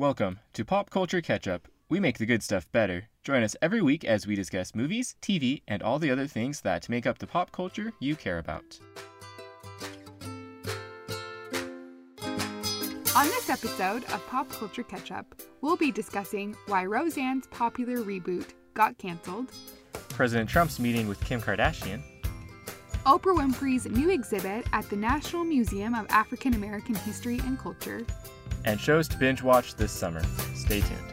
Welcome to Pop Culture Catch Up. We make the good stuff better. Join us every week as we discuss movies, TV, and all the other things that make up the pop culture you care about. On this episode of Pop Culture Catch Up, we'll be discussing why Roseanne's popular reboot got canceled, President Trump's meeting with Kim Kardashian, Oprah Winfrey's new exhibit at the National Museum of African American History and Culture, and shows to binge watch this summer. Stay tuned.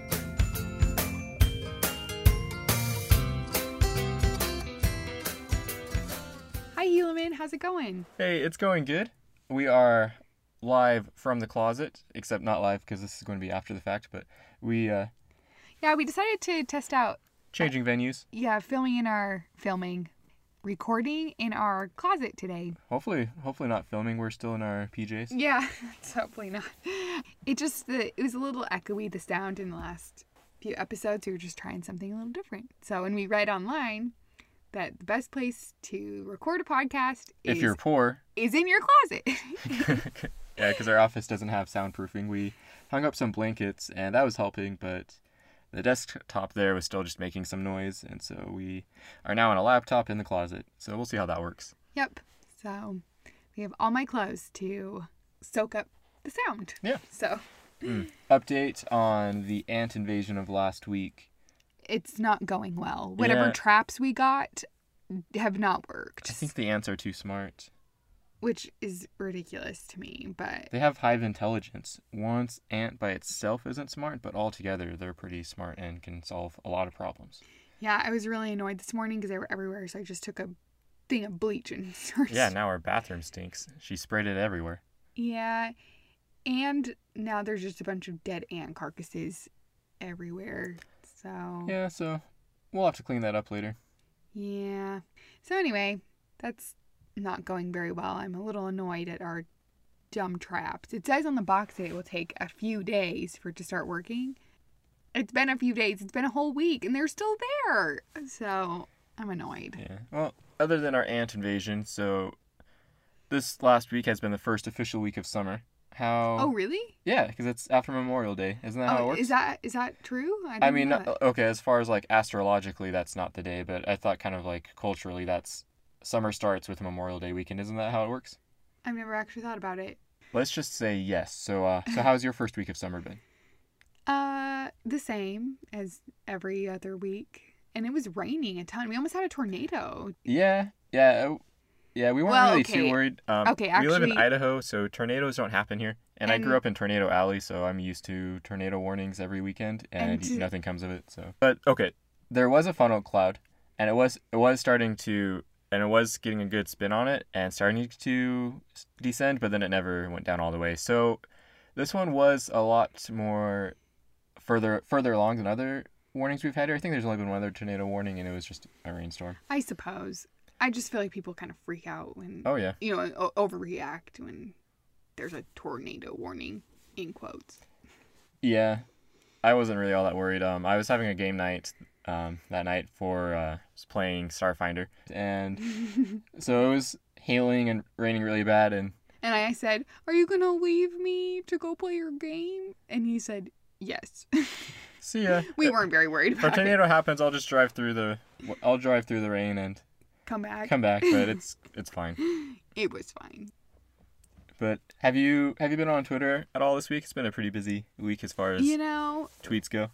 Hi, Helaman. How's it going? Hey, it's going good. We are live from the closet, except not live because this is going to be after the fact, but we uh Yeah, we decided to test out, changing venues. yeah, filming in our filming, recording in our closet today. Hopefully, hopefully not filming. We're still in our PJs. Yeah, it's hopefully not. It just the it was a little echoey the sound in the last few episodes. We were just trying something a little different. So when we read online that the best place to record a podcast If you're poor, is in your closet. yeah, because our office doesn't have soundproofing. We hung up some blankets, and that was helping, but the desktop there was still just making some noise, and so we are now on a laptop in the closet. So we'll see how that works. yep. So we have all my clothes to soak up the sound. Yeah. So hmm. Update on the ant invasion of last week. it's not going well. Whatever Yeah. traps we got have not worked, I think the ants are too smart. Which is ridiculous to me. But They have hive intelligence. Once ant by itself isn't smart, but all together they're pretty smart and can solve a lot of problems. Yeah, I was really annoyed this morning because they were everywhere, so I just took a thing of bleach and started. Yeah, now our bathroom stinks. She sprayed it everywhere. Yeah, and now there's just a bunch of dead ant carcasses everywhere. So Yeah, so we'll have to clean that up later. yeah. So anyway, that's not going very well. I'm a little annoyed at our dumb traps. It says on the box that it will take a few days for it to start working. It's been a few days. It's been a whole week, and they're still there. So I'm annoyed. Yeah. Well, other than our ant invasion, so this last week has been the first official week of summer. How? Oh really? Yeah, because it's after Memorial Day. Isn't that how it Oh, works? is that is that true? I didn't mean, okay, as far as like astrologically, that's not the day, but I thought kind of like culturally, that's summer starts with Memorial Day weekend. Isn't that how it works? I've never actually thought about it. Let's just say yes. So, uh, so how's your first week of summer been? Uh, the same as every other week, and it was raining a ton. We almost had a tornado. Yeah, yeah, uh, yeah. We weren't Well, really okay. too worried. Um, Okay, we live in Idaho, so tornadoes don't happen here. And, I grew up in Tornado Alley, so I'm used to tornado warnings every weekend, and, And nothing comes of it. So, but okay, there was a funnel cloud, and it was it was starting to, and it was getting a good spin on it, and starting to descend, but then it never went down all the way. So, this one was a lot more further further along than other warnings we've had here. I think there's only been one other tornado warning, and it was just a rainstorm. I suppose. I just feel like people kind of freak out when Oh yeah. you know o- overreact when there's a tornado warning in quotes. Yeah, I wasn't really all that worried. Um, I was having a game night um, that night for uh, playing Starfinder, and so it was hailing and raining really bad. And And I said, "Are you gonna leave me to go play your game?" And he said, "Yes." see ya. we weren't very worried If a about it. happens, I'll just drive through the. I'll drive through the rain and Come back. come back, but it's it's fine. It was fine. But have you have you been on Twitter at all this week? It's been a pretty busy week as far as You know, tweets go.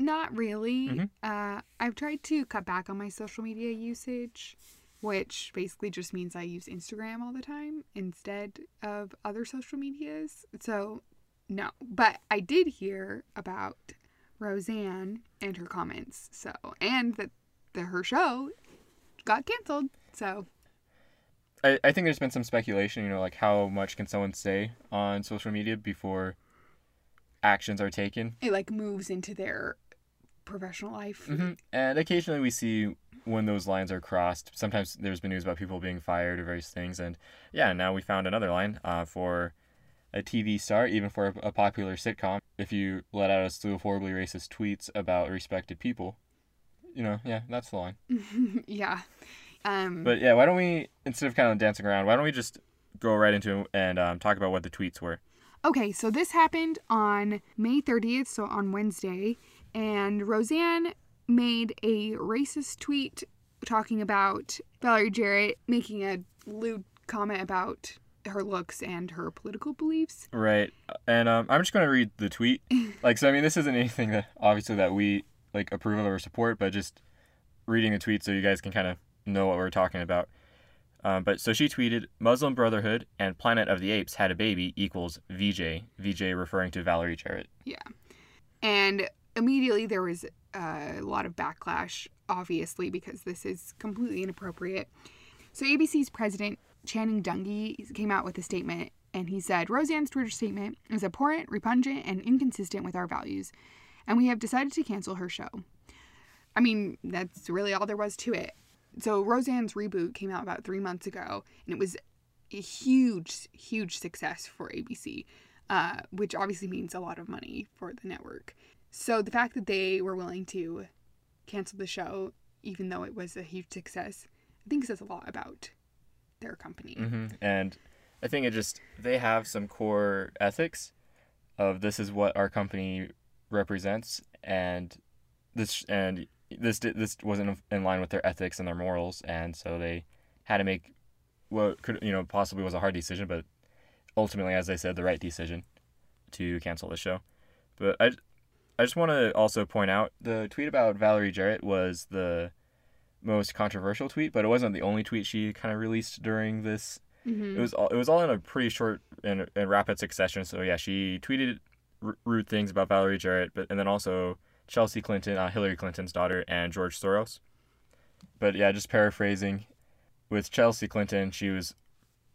Not really. Mhm. Uh, I've tried to cut back on my social media usage, which basically just means I use Instagram all the time instead of other social medias. So, no. But I did hear about Roseanne and her comments. So, and that the, her show got canceled. So, I, I think there's been some speculation, you know, like how much can someone say on social media before actions are taken. it like moves into their professional life. hmm And occasionally we see when those lines are crossed. Sometimes there's been news about people being fired or various things. And yeah, now we found another line uh, for a TV star, even for a, a popular sitcom. If you let out a slew of horribly racist tweets about respected people, you know, yeah, that's the line. yeah. Um, But yeah, why don't we, instead of kind of dancing around, why don't we just go right into and um, talk about what the tweets were? Okay, so this happened on May 30th, so on Wednesday, and Roseanne made a racist tweet talking about Valerie Jarrett making a lewd comment about her looks and her political beliefs. Right. And um, I'm just going to read the tweet. Like, so I mean, this isn't anything that obviously that we like approve of or support, but just reading the tweet so you guys can kind of know what we're talking about. Um, but so she tweeted, Muslim Brotherhood and Planet of the Apes had a baby equals VJ. VJ referring to Valerie Jarrett. Yeah. And immediately there was a lot of backlash, obviously, because this is completely inappropriate. So ABC's president, Channing Dungey, came out with a statement and he said Roseanne's Twitter statement is abhorrent, repugnant, and inconsistent with our values, and we have decided to cancel her show. I mean, that's really all there was to it. So Roseanne's reboot came out about three months ago, and it was a huge, huge success for ABC, uh, which obviously means a lot of money for the network. So the fact that they were willing to cancel the show, even though it was a huge success, I think says a lot about their company. Mm-hmm. And I think it just they have some core ethics of this is what our company represents, and this and this this wasn't in line with their ethics and their morals, and so they had to make what could you know possibly was a hard decision, but ultimately, as I said, the right decision to cancel the show. But I, I just want to also point out the tweet about Valerie Jarrett was the most controversial tweet, but it wasn't the only tweet she kind of released during this. Mm-hmm. It was all it was all in a pretty short and, and rapid succession. So yeah, she tweeted r- rude things about Valerie Jarrett, but and then also Chelsea Clinton, uh, Hillary Clinton's daughter, and George Soros. But yeah, just paraphrasing, with Chelsea Clinton, she was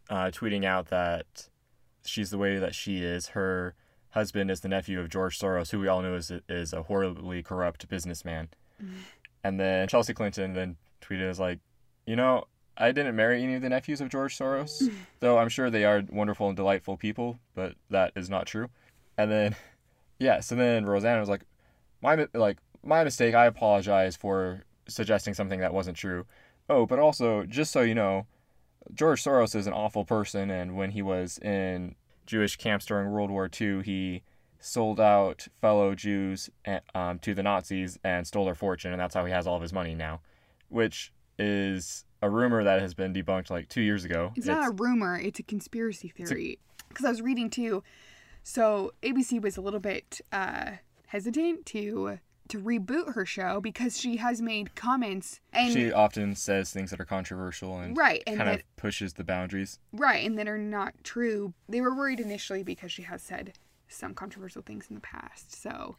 uh, tweeting out that she's the way that she is. Her husband is the nephew of George Soros, who we all know is is a horribly corrupt businessman. Mhm. And then Chelsea Clinton then tweeted as like, you know, I didn't marry any of the nephews of George Soros, though I'm sure they are wonderful and delightful people, but that is not true. And then, yeah, so then Rosanna was like, my like my mistake. I apologize for suggesting something that wasn't true. Oh, but also, just so you know, George Soros is an awful person, and when he was in Jewish camps during World War II, he sold out fellow Jews eh, um, to the Nazis and stole their fortune, and that's how he has all of his money now, which is a rumor that has been debunked like two years ago. It's, not a rumor, it's a conspiracy theory. Because I was reading too. So ABC was a little bit uh, hesitant to to reboot her show because she has made comments and she often says things that are controversial and right and kind that of pushes the boundaries. right and that are not true. They were worried initially because she has said some controversial things in the past. So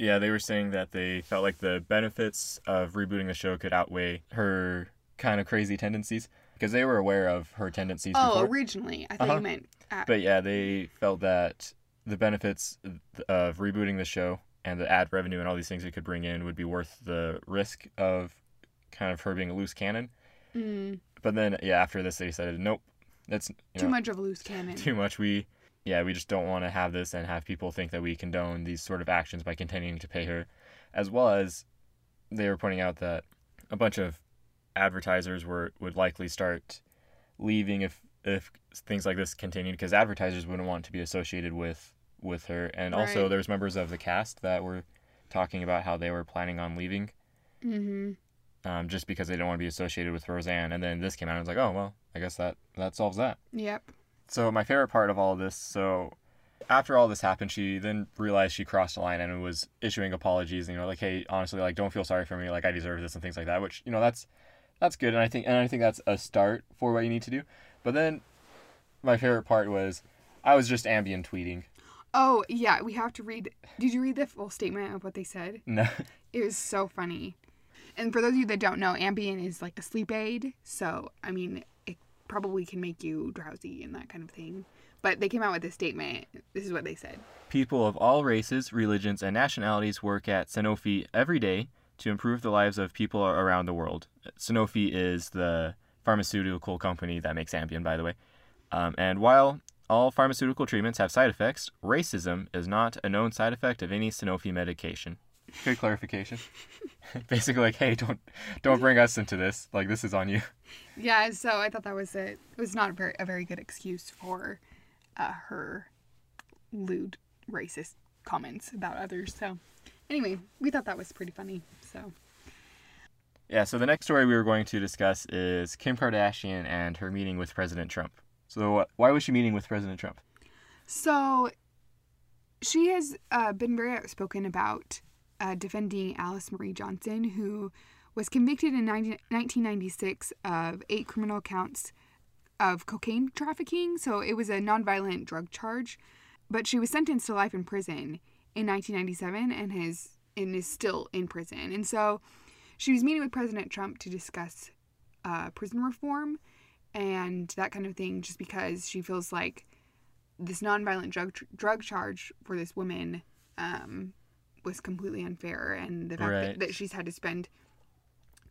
Yeah, they were saying that they felt like the benefits of rebooting the show could outweigh her kind of crazy tendencies because they were aware of her tendencies oh, before. originally I thought Uh-huh. you meant uh, But yeah, they felt that the benefits of rebooting the show and the ad revenue and all these things it could bring in would be worth the risk of kind of her being a loose cannon. mm, But then yeah, after this they decided nope, that's too know, much of a loose cannon. too much. We yeah, we just don't want to have this and have people think that we condone these sort of actions by continuing to pay her, as well as they were pointing out that a bunch of advertisers were would likely start leaving if if things like this continued because advertisers wouldn't want to be associated with with her and also Right. there's members of the cast that were talking about how they were planning on leaving hmm um, just because they don't want to be associated with Roseanne and then this came out and I was like oh well I guess that that solves that Yep. so my favorite part of all of this, so after all this happened, she then realized she crossed the line and was issuing apologies. You know, like, hey, honestly, like, don't feel sorry for me. Like, I deserve this and things like that. Which you know, that's that's good, and I think and I think that's a start for what you need to do. But then, my favorite part was, I was just Ambien tweeting. Oh yeah, we have to read. Did you read the full statement of what they said? No, It was so funny. And for those of you that don't know, Ambien is like a sleep aid. So, I mean, it probably can make you drowsy and that kind of thing. But they came out with this statement. This is what they said. people of all races, religions, and nationalities work at Sanofi every day to improve the lives of people around the world. Sanofi is the pharmaceutical company that makes Ambien, by the way. Um, and while all pharmaceutical treatments have side effects, racism is not a known side effect of any Sanofi medication. Good clarification. Basically, like, hey, don't don't bring us into this. Like, this is on you. Yeah, so I thought that was a, it was not a very, a very good excuse for uh, her lewd, racist comments about others. So, anyway, we thought that was pretty funny. So, Yeah, so the next story we were going to discuss is Kim Kardashian and her meeting with President Trump. So, why was she meeting with President Trump? so she has uh, been very outspoken about uh, defending Alice Marie Johnson, who was convicted in 19- 1996 of eight criminal counts of cocaine trafficking. So it was a nonviolent drug charge, but she was sentenced to life in prison in 1997 and has and is still in prison. And so she was meeting with President Trump to discuss uh, prison reform and that kind of thing, just because she feels like this nonviolent drug drug charge for this woman um, was completely unfair, and the fact Right. that, that she's had to spend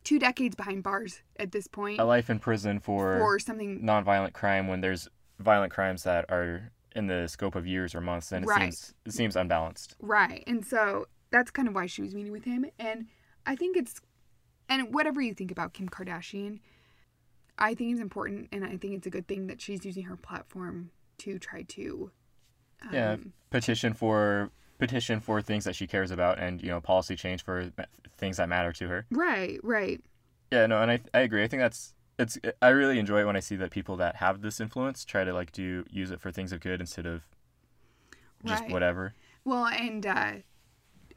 two decades behind bars at this point A life in prison for, for something nonviolent crime when there's violent crimes that are in the scope of years or months, and it Right. seems it seems unbalanced. right. And so that's kind of why she was meeting with him, and I think it's and whatever you think about Kim Kardashian, I think it's important, and I think it's a good thing that she's using her platform to try to. Um, Yeah. Petition for petition for things that she cares about, and you know, policy change for things that matter to her. Right. Right. Yeah, no, and I I agree. I think that's it's I really enjoy it when I see that people that have this influence try to like do use it for things of good instead of just Right. whatever. Well, and uh,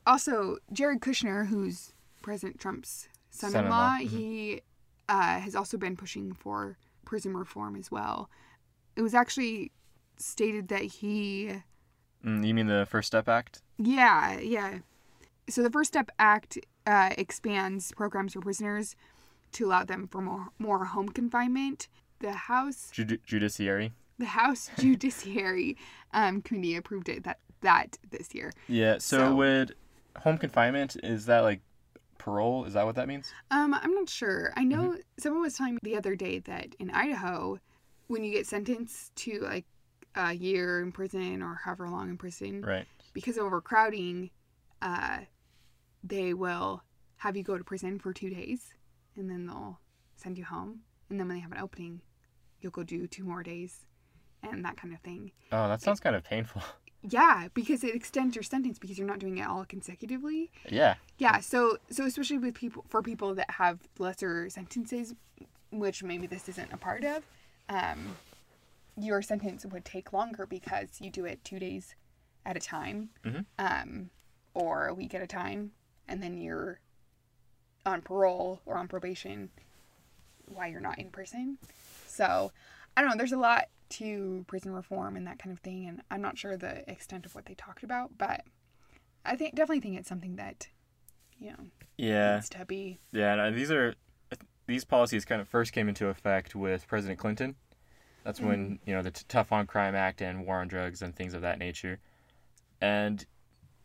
also Jared Kushner, who's President Trump's son-in-law, Son-in-law, he uh, has also been pushing for prison reform as well. It was actually stated that he, Mm, you mean the First Step Act? yeah, yeah. So the First Step Act uh, expands programs for prisoners to allow them for more more home confinement. The House Judi- judiciary. the House Judiciary um, Committee approved it that that this year. Yeah. So, So- would home confinement is that like parole? Is that what that means? Um, I'm not sure. I know Mm-hmm. someone was telling me the other day that in Idaho, when you get sentenced to like a year in prison or however long in prison, Right. because of overcrowding, uh, they will have you go to prison for two days, and then they'll send you home. And then when they have an opening, you'll go do two more days, and that kind of thing. Oh, that sounds kind of painful. Yeah, because it extends your sentence because you're not doing it all consecutively. yeah. Yeah, so so especially with people for people that have lesser sentences, which maybe this isn't a part of, um, your sentence would take longer because you do it two days at a time, Mhm. um, or a week at a time, and then you're on parole or on probation while you're not in prison. So I don't know. There's a lot to prison reform and that kind of thing, and I'm not sure the extent of what they talked about, but I think definitely think it's something that you know Yeah. needs to be Yeah. No, uh, these are these policies kind of first came into effect with President Clinton. That's when mm-hmm. you know the t- Tough on Crime Act and War on Drugs and things of that nature. And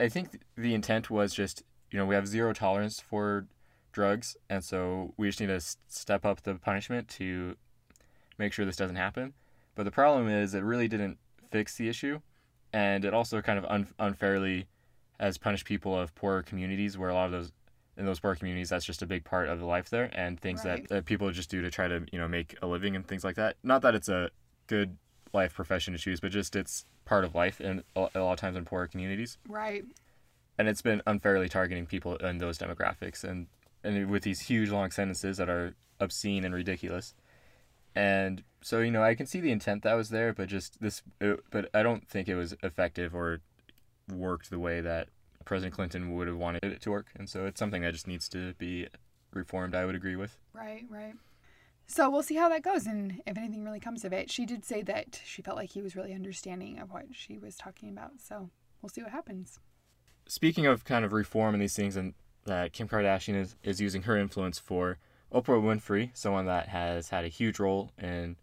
I think th- the intent was just you know we have zero tolerance for drugs, and so we just need to s- step up the punishment to make sure this doesn't happen. But the problem is it really didn't fix the issue, and it also kind of un- unfairly has punished people of poorer communities where a lot of those in those poor communities that's just a big part of the life there and things Right. that, that people just do to try to you know make a living and things like that not that it's a good life profession to choose but just it's part of life in a a lot of times in poorer communities right. and it's been unfairly targeting people in those demographics and and with these huge long sentences that are obscene and ridiculous and so you know i can see the intent that was there but just this it, but i don't think it was effective or worked the way that president clinton would have wanted it to work and so it's something that just needs to be reformed i would agree with Right, right. So we'll see how that goes and if anything really comes of it. She did say that she felt like he was really understanding of what she was talking about. So we'll see what happens. speaking of kind of reform and these things and that Kim Kardashian is, is using her influence for Oprah Winfrey, someone that has had a huge role in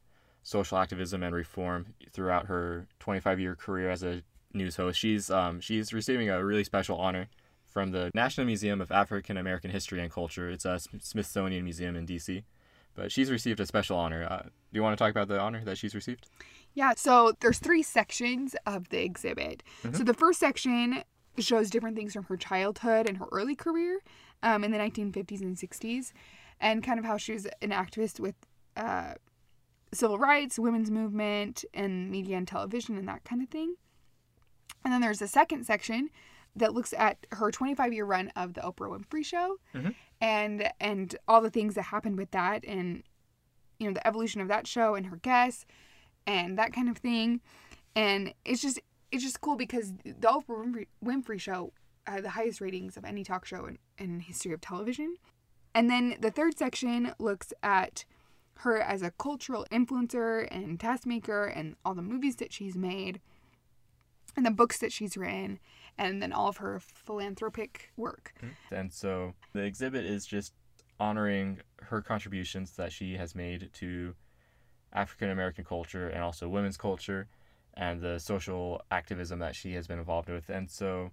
social activism and reform throughout her 25 year career as a news host. She's um, she's receiving a really special honor from the National Museum of African American History and Culture. It's a Smithsonian Museum in DC. But she's received a special honor. Uh, do you want to talk about the honor that she's received? Yeah, so there's three sections of the exhibit. So the first section shows different things from her childhood and her early career um, in the 1950s and 60s, and kind of how she was an activist with uh, civil rights, women's movement, and media and television and that kind of thing. And then there's a second section that looks at her 25 year run of the Oprah Winfrey Show, Mhm. and and all the things that happened with that, and you know the evolution of that show and her guests, and that kind of thing. And it's just it's just cool because the Oprah Winfrey, Winfrey Show had the highest ratings of any talk show in, in history of television. And then the third section looks at her as a cultural influencer and taskmaker and all the movies that she's made and the books that she's written and then all of her philanthropic work. Mm-hmm. And so the exhibit is just honoring her contributions that she has made to African American culture and also women's culture and the social activism that she has been involved with. And so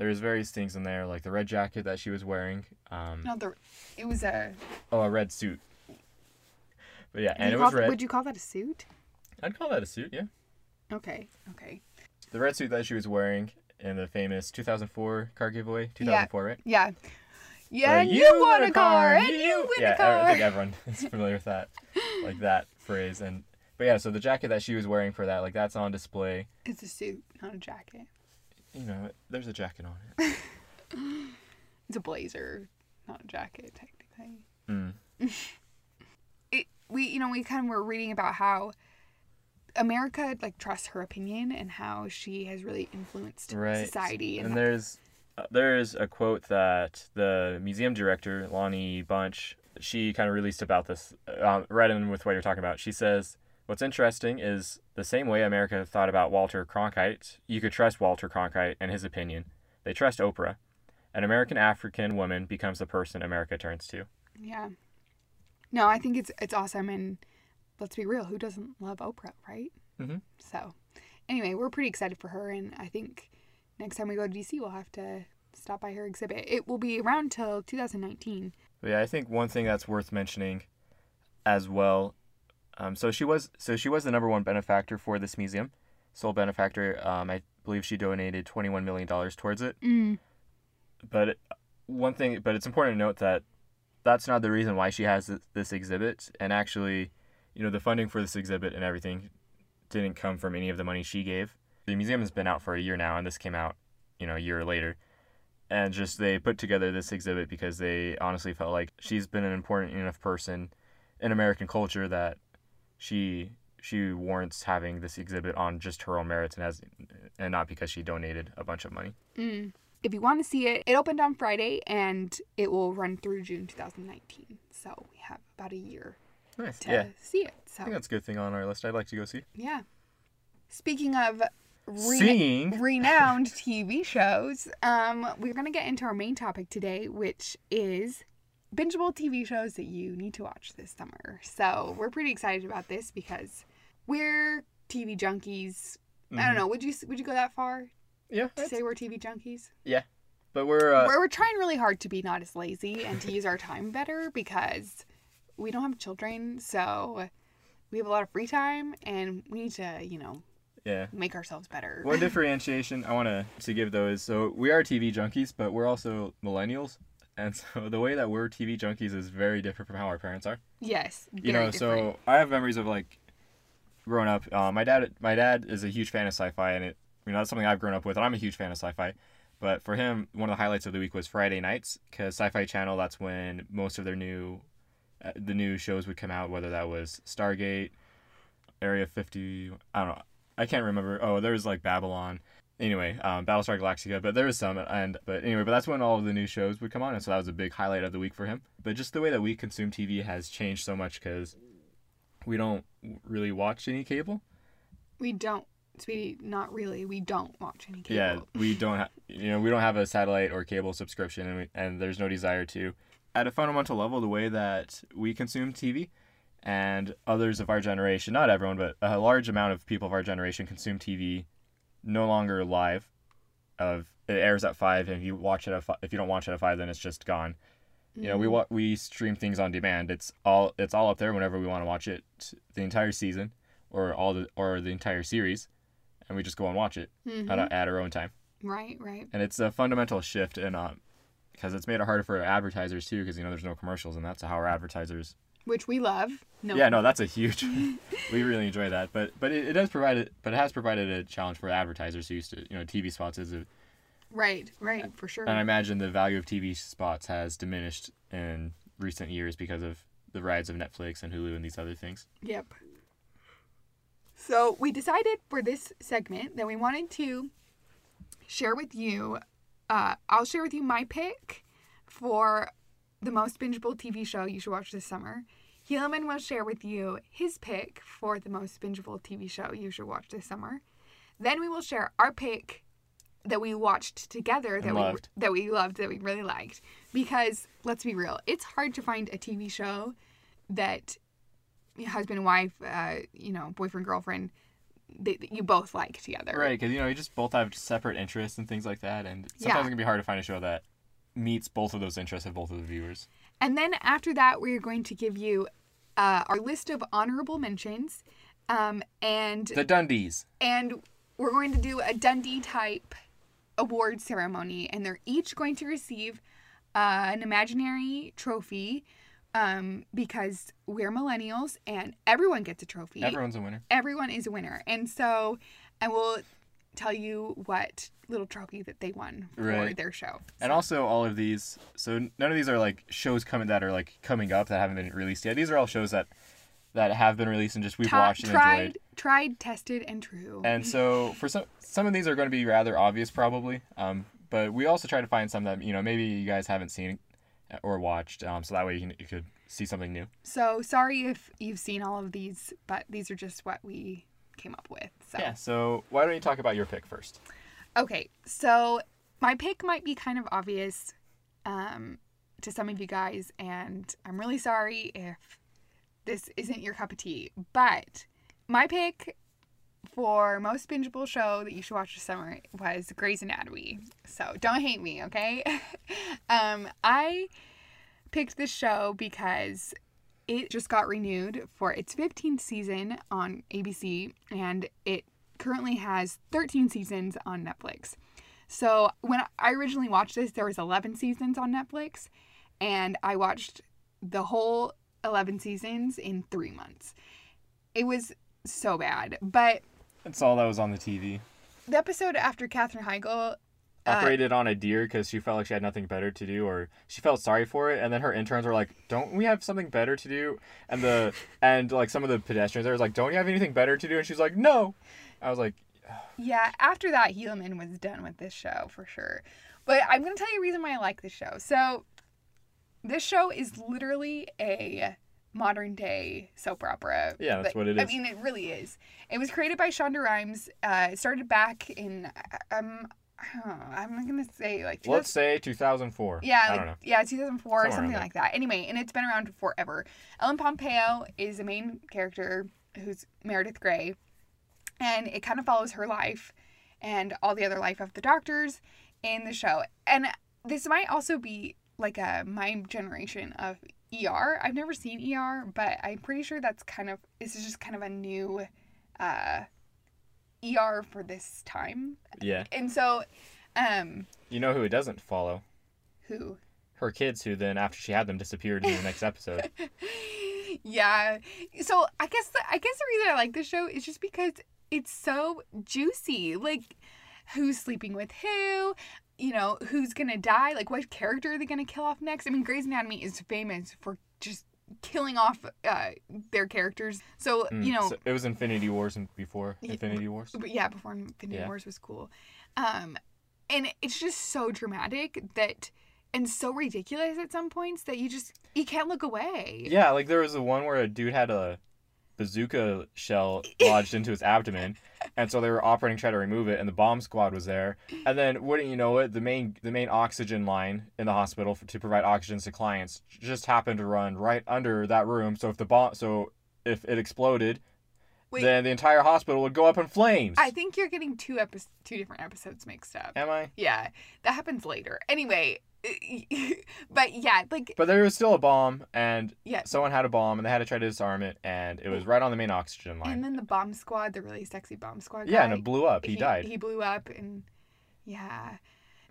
there's various things in there, like the red jacket that she was wearing. Um, No, the it was a oh, a red suit. But yeah, and it was red. Would you call that a suit? I'd call that a suit, yeah. Okay. Okay. The red suit that she was wearing in the famous 2004 car giveaway. 2004, right? Yeah. Yeah, and you, won a car, and you win yeah, a car. Yeah, I think everyone is familiar with that, like that phrase. And but yeah, so the jacket that she was wearing for that, like that's on display. It's a suit, not a jacket. You know, there's a jacket on it. It's a blazer, not a jacket, technically. Mm. It, we, you know, we kind of were reading about how America like trusts her opinion and how she has really influenced Right. society. And, And there's uh, there's a quote that the museum director Lonnie Bunch she kind of released about this, um, right in with what you're talking about. She says, "What's interesting is the same way America thought about Walter Cronkite. You could trust Walter Cronkite and his opinion. They trust Oprah. An American African woman becomes the person America turns to." yeah. No, I think it's it's awesome, and let's be real, who doesn't love Oprah, right? Mhm. So, anyway, we're pretty excited for her, and I think next time we go to DC, we'll have to stop by her exhibit. It will be around till 2019. But yeah, I think one thing that's worth mentioning as well. Um, so she was so she was the number one benefactor for this museum, sole benefactor. Um, I believe she donated twenty one million dollars towards it. Mm. But one thing, but it's important to note that that's not the reason why she has this, this exhibit. And actually, you know, the funding for this exhibit and everything didn't come from any of the money she gave. The museum has been out for a year now, and this came out, you know, a year later. And just they put together this exhibit because they honestly felt like she's been an important enough person in American culture that she she warrants having this exhibit on just her own merits and has and not because she donated a bunch of money. Mm. If you want to see it, it opened on Friday and it will run through June 2019. So we have about a year Nice. to Yeah. see it. I think that's a good thing on our list. I'd like to go see. yeah. Speaking of re- Seeing. renowned TV shows, um, we're gonna get into our main topic today, which is bingeable TV shows that you need to watch this summer. So we're pretty excited about this because we're TV junkies. I Mhm. don't know. Would you would you go that far Yeah. to say we're TV junkies? Yeah, but we're uh, we're, we're trying really hard to be not as lazy and to use our time better because we don't have children, so we have a lot of free time and we need to, you know, yeah. make ourselves better. One differentiation I want to to give though is so we are TV junkies, but we're also millennials, and so the way that we're TV junkies is very different from how our parents are. yes, You know, different. so I have memories of like growing up. Uh, my dad, my dad is a huge fan of sci-fi, and it you know that's something I've grown up with, and I'm a huge fan of sci-fi. But for him, one of the highlights of the week was Friday nights, because Sci-Fi Channel. That's when most of their new, uh, the new shows would come out. Whether that was Stargate, Area 50. I don't know. I can't remember. Oh, there was like Babylon. Anyway, um, Battlestar Galactica, but there was some, and but anyway, but that's when all of the new shows would come on, and so that was a big highlight of the week for him. But just the way that we consume TV has changed so much because we don't really watch any cable. we don't, sweetie, not really. We don't watch any cable. Yeah, we don't have you know we don't have a satellite or cable subscription, and, we, and there's no desire to. At a fundamental level, the way that we consume TV, and others of our generation, not everyone, but a large amount of people of our generation consume TV, no longer live. Of it airs at five, and if you watch it at fi- if you don't watch it at five, then it's just gone. You know, we Mm. wa- we stream things on demand. It's all it's all up there whenever we want to watch it, the entire season, or all the or the entire series, and we just go and watch it Mhm. at, at our own time Right, right. and it's a fundamental shift in um because it's made it harder for advertisers too because you know there's no commercials and that's how our advertisers which we love. No, Yeah, no, that's a huge. we really enjoy that, but but it, it does provide it, but it has provided a challenge for advertisers who used to you know TV spots is a, right, right, for sure. and I imagine the value of TV spots has diminished in recent years because of the rise of Netflix and Hulu and these other things. Yep. So we decided for this segment that we wanted to share with you. Uh, I'll share with you my pick for the most bingeable TV show you should watch this summer. Helaman will share with you his pick for the most bingeable TV show you should watch this summer. Then we will share our pick that we watched together that And we loved. that we loved that we really liked because let's be real, it's hard to find a TV show that husband and wife, uh, you know, boyfriend girlfriend, that you both like together. Right, because you know you just both have separate interests and things like that, and sometimes Yeah. it can be hard to find a show that meets both of those interests of both of the viewers. And then after that, we're going to give you uh, our list of honorable mentions, um, and The Dundies. and we're going to do a Dundie type award ceremony, and they're each going to receive uh, an imaginary trophy. Um, because we're millennials and everyone gets a trophy. Everyone's a winner. everyone is a winner. And so I will tell you what little trophy that they won for Right. their show. And also all of these, so none of these are like shows coming that are like coming up that haven't been released yet. These are all shows that that have been released and just we've Ta- watched and tried, enjoyed. tried, tested, and true. And so for some some of these are going to be rather obvious probably. Um, but we also try to find some that you know maybe you guys haven't seen or watched. Um, so that way you, can, you could see something new. so sorry if you've seen all of these, but these are just what we came up with. So Yeah. So why don't you talk about your pick first? Okay, so my pick might be kind of obvious um, to some of you guys, and I'm really sorry if this isn't your cup of tea. But my pick for most bingeable show that you should watch this summer was Grey's Anatomy. So don't hate me, okay? um, I picked this show because it just got renewed for its 15th season on ABC, and it currently has 13 seasons on Netflix. So when I originally watched this, there was 11 seasons on Netflix, and I watched the whole 11 seasons in three months. It was so bad, but That's all that was on the TV. the episode after Katherine Heigl, Uh, operated on a deer because she felt like she had nothing better to do or she felt sorry for it and then her interns were like don't we have something better to do and the and like some of the pedestrians there was like don't you have anything better to do and she's like no i was like yeah, after that, Helaman was done with this show for sure. But I'm going to tell you a reason why I like this show. So, this show is literally a modern day soap opera. Yeah, that's But- what it is. I mean, it really is. It was created by Shonda Rhimes. Uh, it started back in, um, I'm going to say like let's say 2004 yeah, i don't know yeah, 2004 or something like that. Anyway, and it's been around forever. Ellen Pompeo is the main character, who's Meredith Grey, and it kind of follows her life and all the other life of the doctors in the show. And this might also be like a my generation of ER. I've never seen ER, but I'm pretty sure that's kind of this is just kind of a new uh, ER for this time. yeah And so, um, you know who it doesn't follow who? her kids who then after she had them disappeared in the next episode yeah. So I guess the, I guess the reason I like this show is just because it's so juicy. Like, who's sleeping with who? You know, who's gonna die? Like, what character are they gonna kill off next? I mean, Grey's Anatomy is famous for just killing off uh, their characters. So Mm, you know, so it was infinity wars and before Yeah, infinity wars but yeah, before Infinity Yeah. Wars was cool. Um, and it's just so dramatic that, and so ridiculous at some points that you just you can't look away. yeah like there was the one where a dude had a bazooka shell lodged into his abdomen and so they were operating to try to remove it and the bomb squad was there and then wouldn't you know it the main the main oxygen line in the hospital for, to provide oxygen to clients just happened to run right under that room so if the bomb so if it exploded Wait. then the entire hospital would go up in flames I think you're getting two epi- two different episodes mixed up. am i Yeah, that happens later. Anyway, but yeah, like but there was still a bomb and yeah. someone had a bomb and they had to try to disarm it and it was right on the main oxygen line. And then the bomb squad, the really sexy bomb squad guy. yeah and it blew up he, died He blew up, and yeah,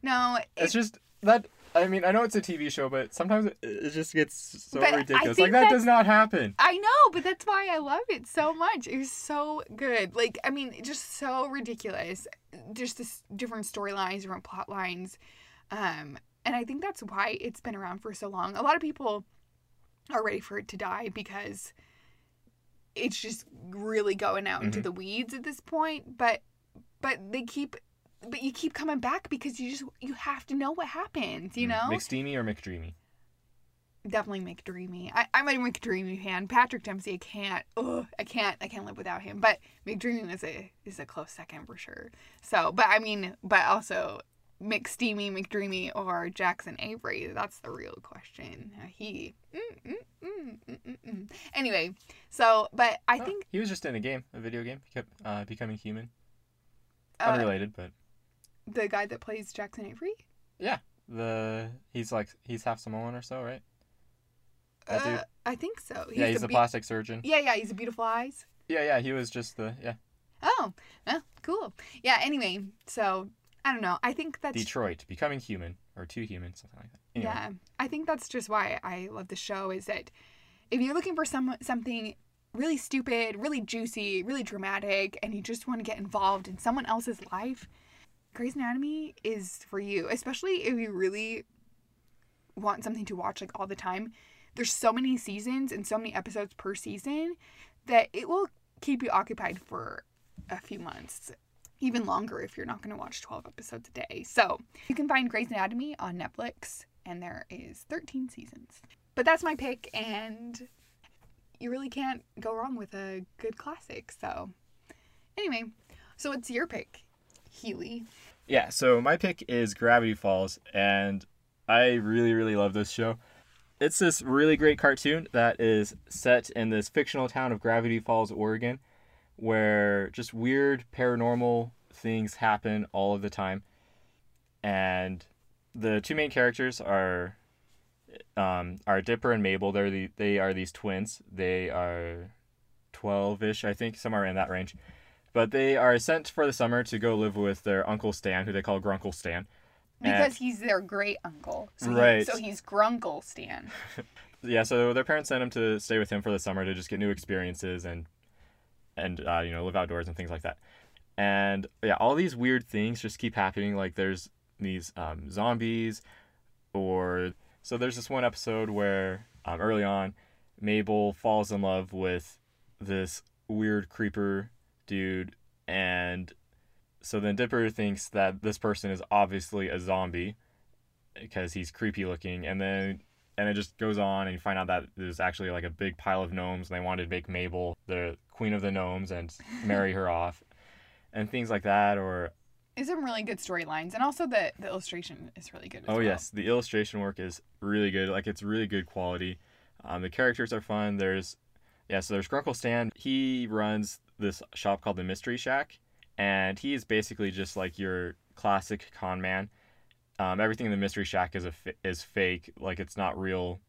no, It's just that I mean, I know it's a TV show, but sometimes it, it just gets so ridiculous. Like that does not happen. I know, but that's why I love it so much. It was so good. Like, I mean, just so ridiculous. Just this different storylines, different plot lines. Um, and I think that's why it's been around for so long. A lot of people are ready for it to die because it's just really going out into Mhm. the weeds at this point. But but they keep but you keep coming back because you just you have to know what happens, you Mm. know? McSteamy or McDreamy? definitely McDreamy. I, I'm a McDreamy fan. Patrick Dempsey, I can't. Ugh, I can't. I can't live without him. But McDreamy is a is a close second for sure. So, but I mean, but also McSteamy, McDreamy, or Jackson Avery. That's the real question. Uh, He. Mm, mm, mm, mm, mm, mm. Anyway, so but I Oh, think he was just in a game, a video game. He kept uh, becoming human. uh, Unrelated, but the guy that plays Jackson Avery. Yeah. The he's like he's half Samoan or so, right? That dude. Uh, I think so. yeah, he's a be- plastic surgeon. Yeah, yeah, he's a beautiful eyes. Yeah, yeah, he was just the yeah Oh, oh, cool. Yeah. Anyway, so I don't know. I think that's Detroit becoming human or too human, something like that. Anyway, yeah. I think that's just why I love the show. Is that if you're looking for some something really stupid, really juicy, really dramatic, and you just want to get involved in someone else's life, Grey's Anatomy is for you. Especially if you really want something to watch like all the time. There's so many seasons and so many episodes per season that it will keep you occupied for a few months, even longer if you're not going to watch 12 episodes a day. So you can find Grey's Anatomy on Netflix, and there is 13 seasons. But that's my pick, and you really can't go wrong with a good classic. So, anyway, so what's your pick, Healy? Yeah, so my pick is Gravity Falls, and I really, really love this show. It's this really great cartoon that is set in this fictional town of Gravity Falls, Oregon, where just weird paranormal things happen all of the time. And the two main characters are um, are Dipper and Mabel. They're the they are these twins. They are twelve ish, I think, somewhere in that range. But they are sent for the summer to go live with their uncle Stan, who they call Grunkle Stan. And- Because he's their great uncle. So he- Right. so he's Grunkle Stan. yeah, so their parents sent him to stay with him for the summer to just get new experiences and and uh, you know live outdoors and things like that. And yeah, all these weird things just keep happening. Like there's these um, zombies, or so there's this one episode where um, early on, Mabel falls in love with this weird creeper dude, and so then Dipper thinks that this person is obviously a zombie because he's creepy looking, and then and it just goes on and you find out that there's actually like a big pile of gnomes and they wanted to make Mabel the queen of the gnomes and marry her off and things like that or There's some really good storylines, and also the the illustration is really good. As oh well. yes the illustration work is really good like it's really good quality um, the characters are fun there's yeah so there's Grunkle Stan he runs this shop called the Mystery Shack and he is basically just like your classic con man um, everything in the Mystery Shack is a is fake. Like it's not real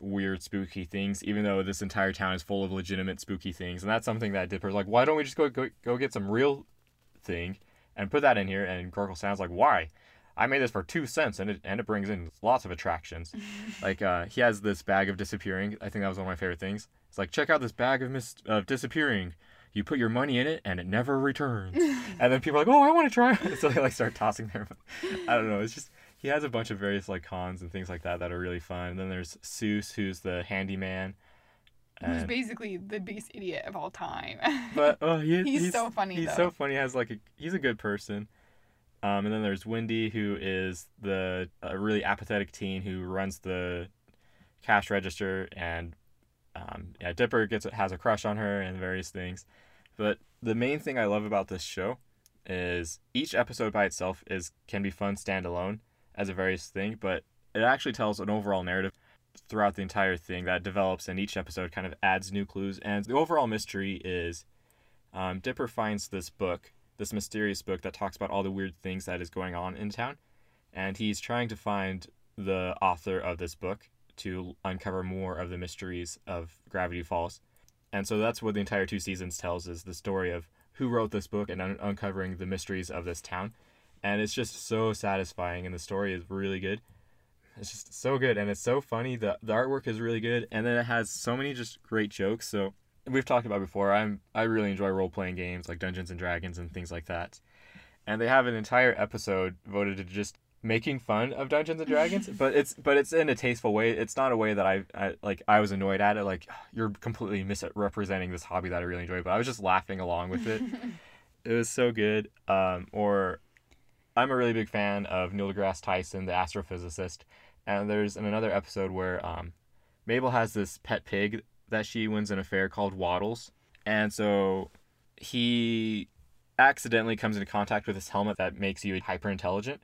weird spooky things even though this entire town is full of legitimate spooky things. And that's something that Dipper's like why don't we just go go, go get some real thing and put that in here? And Grunkle Stan's like why? I made this for two cents and it and it brings in lots of attractions. Like uh, he has this bag of disappearing. I think that was one of my favorite things. It's like check out this bag of mis- of disappearing you put your money in it and it never returns and then people are like oh I want to try so they like start tossing their I don't know it's just he has a bunch of various like cons and things like that that are really fun. And then there's Soos, who's the handyman. Who's basically the biggest idiot of all time. but oh, he, He's so funny, He's though. so funny. He has like a, he's a good person. Um, and then there's Wendy, who is the a really apathetic teen who runs the cash register, and um, yeah, Dipper gets has a crush on her and various things. But the main thing I love about this show is each episode by itself is can be fun standalone as a various thing, but it actually tells an overall narrative throughout the entire thing that develops, and each episode kind of adds new clues. And the overall mystery is um, Dipper finds this book, this mysterious book that talks about all the weird things that is going on in town, and he's trying to find the author of this book to uncover more of the mysteries of Gravity Falls. And so that's what the entire two seasons tells is the story of who wrote this book and un- uncovering the mysteries of this town. And it's just so satisfying, and the story is really good. it's just so good and it's so funny. The the artwork is really good and then it has so many just great jokes. So we've talked about before. I'm I really enjoy role playing games like Dungeons and Dragons and things like that. And they have an entire episode voted to just making fun of Dungeons and Dragons, but it's but it's in a tasteful way. It's not a way that I, I like I was annoyed at it. Like you're completely misrepresenting this hobby that I really enjoy. But I was just laughing along with it. it was so good. Um, or I'm a really big fan of Neil deGrasse Tyson, the astrophysicist, and there's in another episode where um, Mabel has this pet pig that she wins an affair called Waddles, and so he accidentally comes into contact with this helmet that makes you hyper intelligent,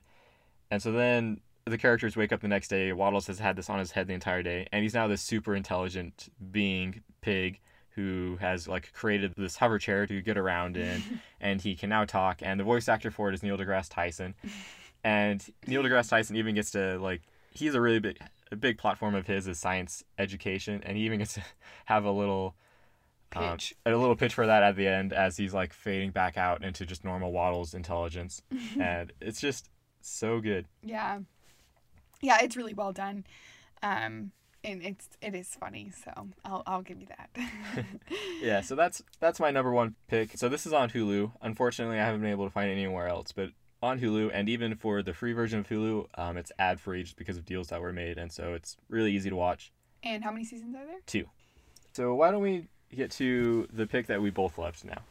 and so then the characters wake up the next day. Waddles has had this on his head the entire day, and he's now this super intelligent being pig who has like created this hover chair to get around in, and he can now talk. And the voice actor for it is Neil deGrasse Tyson, and Neil deGrasse Tyson even gets to like he's a really big a big platform of his is science education, and he even gets to have a little. um, Pitch. a little pitch for that at the end as he's like fading back out into just normal Waddles intelligence, and it's just so good. Yeah. Yeah, it's really well done. Um and it's it is funny, so I'll I'll give you that. yeah, so that's that's my number one pick. So this is on Hulu. Unfortunately, I haven't been able to find it anywhere else, but on Hulu, and even for the free version of Hulu, um, it's ad free just because of deals that were made, and so it's really easy to watch. and how many seasons are there? Two. So why don't we get to the pick that we both loved now?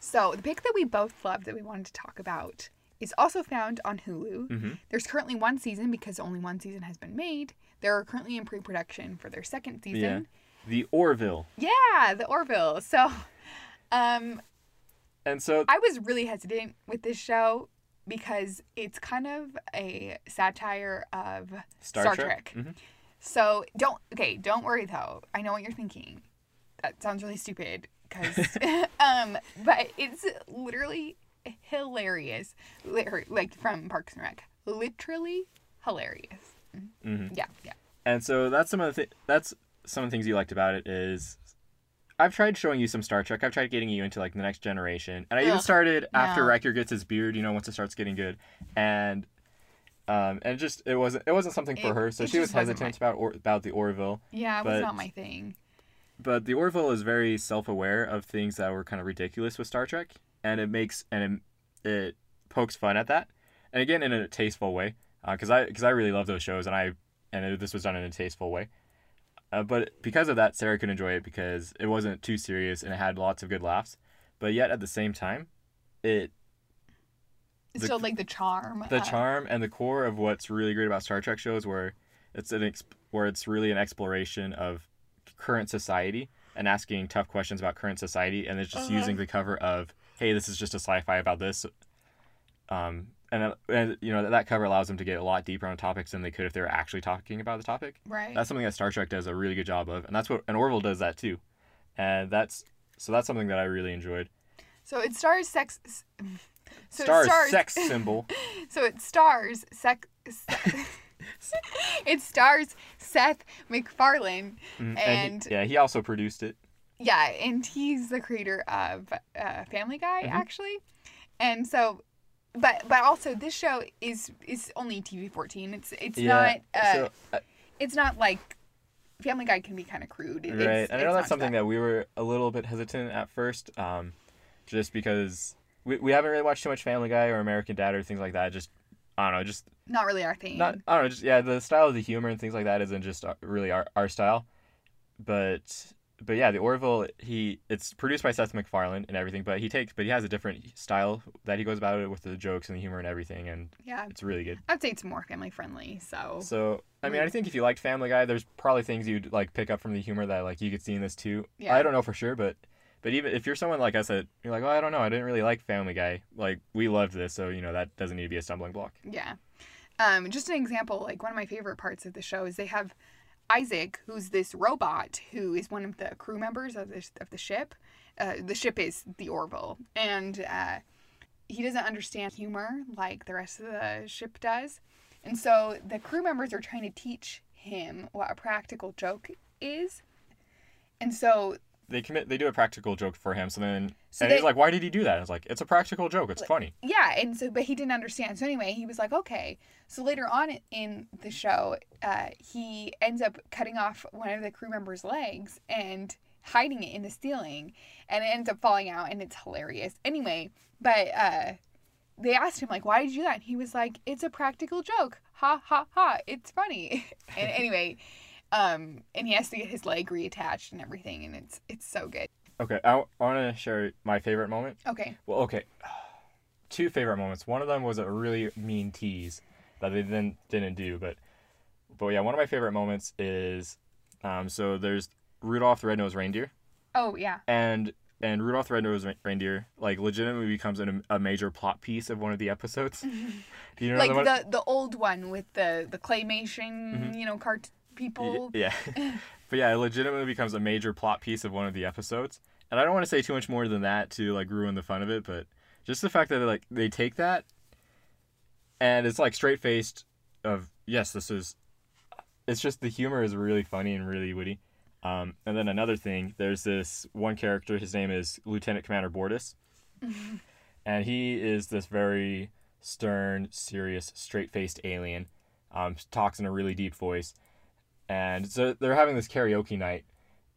So the pick that we both loved that we wanted to talk about is also found on Hulu. Mm-hmm. There's currently one season because only one season has been made. They're currently in pre-production for their second season. Yeah. The Orville, Yeah, the Orville. So, um, and so I was really hesitant with this show because it's kind of a satire of Star, Star Trek. Trek. Mhm. So don't okay, don't worry though. I know what you're thinking. That sounds really stupid because um but it's literally hilarious. Like from Parks and Rec. Literally hilarious. Mhm. Yeah, yeah. And so that's some of the th- that's some of the things you liked about it is I've tried showing you some Star Trek. I've tried getting you into like the next generation, and I even started after no. Riker gets his beard. You know, once it starts getting good, and um, and just it wasn't it wasn't something for It- her. So she was hesitant about or, about the Orville. Yeah, it was not my thing. But the Orville is very self aware of things that were kind of ridiculous with Star Trek, and it makes and it, it pokes fun at that, and again in a tasteful way, because I because I really love those shows, and I and it, this was done in a tasteful way. Uh, but because of that, Sarah could enjoy it because it wasn't too serious and it had lots of good laughs. But yet at the same time, it It's the- still like the charm. the uh, charm and the core of what's really great about Star Trek shows, where it's an ex- where it's really an exploration of current society and asking tough questions about current society, and it's just Uh-huh. using the cover of hey, this is just a sci-fi about this. Um, and, uh, and you know that cover allows them to get a lot deeper on topics than they could if they were actually talking about the topic. Right. That's something that Star Trek does a really good job of, and that's what and Orville does that too, and that's so that's something that I really enjoyed. so it stars sex. So Star it stars sex symbol. So it stars Sec. it stars Seth MacFarlane, Mhm, And- he- yeah, he also produced it. Yeah, and he's the creator of uh, Family Guy, Mhm. actually, and so, but but also this show is is only TV fourteen. It's it's yeah. not uh, so, uh, it's not like Family Guy can be kind of crude. It- right. And I know that's something that we were a little bit hesitant at first, um, just because we, we haven't really watched too much Family Guy or American Dad or things like that. Just I don't know, just not really our thing. not I don't know, just yeah, the style of the humor and things like that isn't just really our, our style. But but yeah, the Orville he it's produced by Seth MacFarlane and everything, but he takes but he has a different style that he goes about it with the jokes and the humor and everything, and yeah, it's really good. I'd say it's more family friendly. So So I mean, I think if you liked Family Guy, there's probably things you'd like pick up from the humor that like you could see in this too. Yeah. I don't know for sure, but but even if you're someone like us that you're like, oh, I don't know, I didn't really like Family Guy. Like we loved this, so you know that doesn't need to be a stumbling block. Yeah. Um, just an example, like one of my favorite parts of the show is they have Isaac, who's this robot who is one of the crew members of the, of the ship. Uh, the ship is the Orville, and uh, he doesn't understand humor like the rest of the ship does. And so the crew members are trying to teach him what a practical joke is. And so they commit they do a practical joke for him. So then So and they- he's like, "Why did he do that?" And it's like, "It's a practical joke. It's funny." Yeah, and so but he didn't understand. So anyway, he was like, okay. So later on in the show, uh, he ends up cutting off one of the crew members' legs and hiding it in the ceiling, and it ends up falling out, and it's hilarious. Anyway, but uh, they asked him like, why did you do that? And he was like, it's a practical joke. Ha ha ha! It's funny. and anyway. Um, and he has to get his leg reattached and everything, and it's it's so good. Okay, I, want to share my favorite moment. Okay, Well, okay, two favorite moments. One of them was a really mean tease that they then didn't do, but but yeah, one of my favorite moments is um, so there's Rudolph the Red-Nosed Reindeer, oh yeah, and and Rudolph the Red-Nosed Reindeer like legitimately becomes an, a major plot piece of one of the episodes. Do you know like the the the old one with the the claymation, you know, cart people. Yeah. but yeah, it legitimately becomes a major plot piece of one of the episodes. And I don't want to say too much more than that to like ruin the fun of it, but just the fact that like they take that and it's like straight faced of yes, this is it's just the humor is really funny and really witty. Um, and then another thing, there's this one character, his name is Lieutenant Commander Bortus. and he is this very stern, serious, straight faced alien. Um, talks in a really deep voice and so they're having this karaoke night,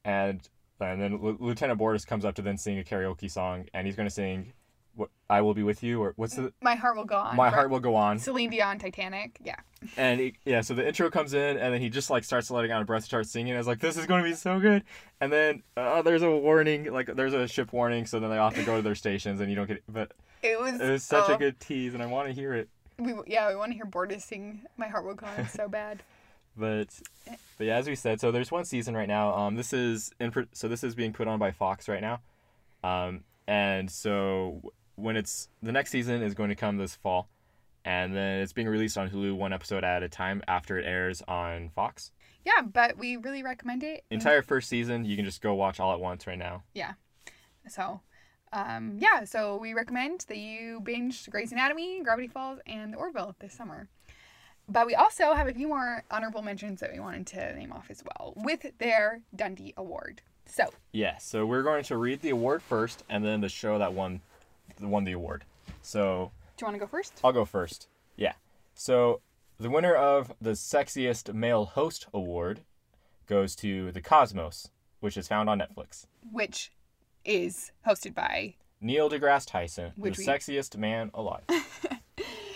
and and then L- Lieutenant Bortus comes up to then sing a karaoke song, and he's gonna sing, "What I will be with you," or what's the My heart will go on. "My heart will go on," Celine Dion, Titanic. Yeah. and he, yeah, so the intro comes in, and then he just like starts letting out a breath, starts singing. I was like, "This is gonna be so good," and then uh, there's a warning, like there's a ship warning, so then they have to go to their stations, and you don't get. But It was. it was such oh, a good tease, and I want to hear it. We, yeah, we want to hear Bortus sing "My Heart Will Go On" so bad. But but yeah, as we said, so there's one season right now. Um, this is in pro- so this is being put on by Fox right now, um, and so when it's the next season is going to come this fall, and then it's being released on Hulu one episode at a time after it airs on Fox. Yeah, but we really recommend it. Entire first season you can just go watch all at once right now. Yeah. So, um, yeah, so we recommend that you binge Grey's Anatomy, Gravity Falls, and The Orville this summer. But we also have a few more honorable mentions that we wanted to name off as well with their Dundie Award. So, Yeah, so we're going to read the award first, and then the show that won won the award. So do you want to go first? I'll go first. Yeah. So the winner of the sexiest male host award goes to The Cosmos, which is found on Netflix. Which is hosted by, Neil deGrasse Tyson, Which the we- sexiest man alive.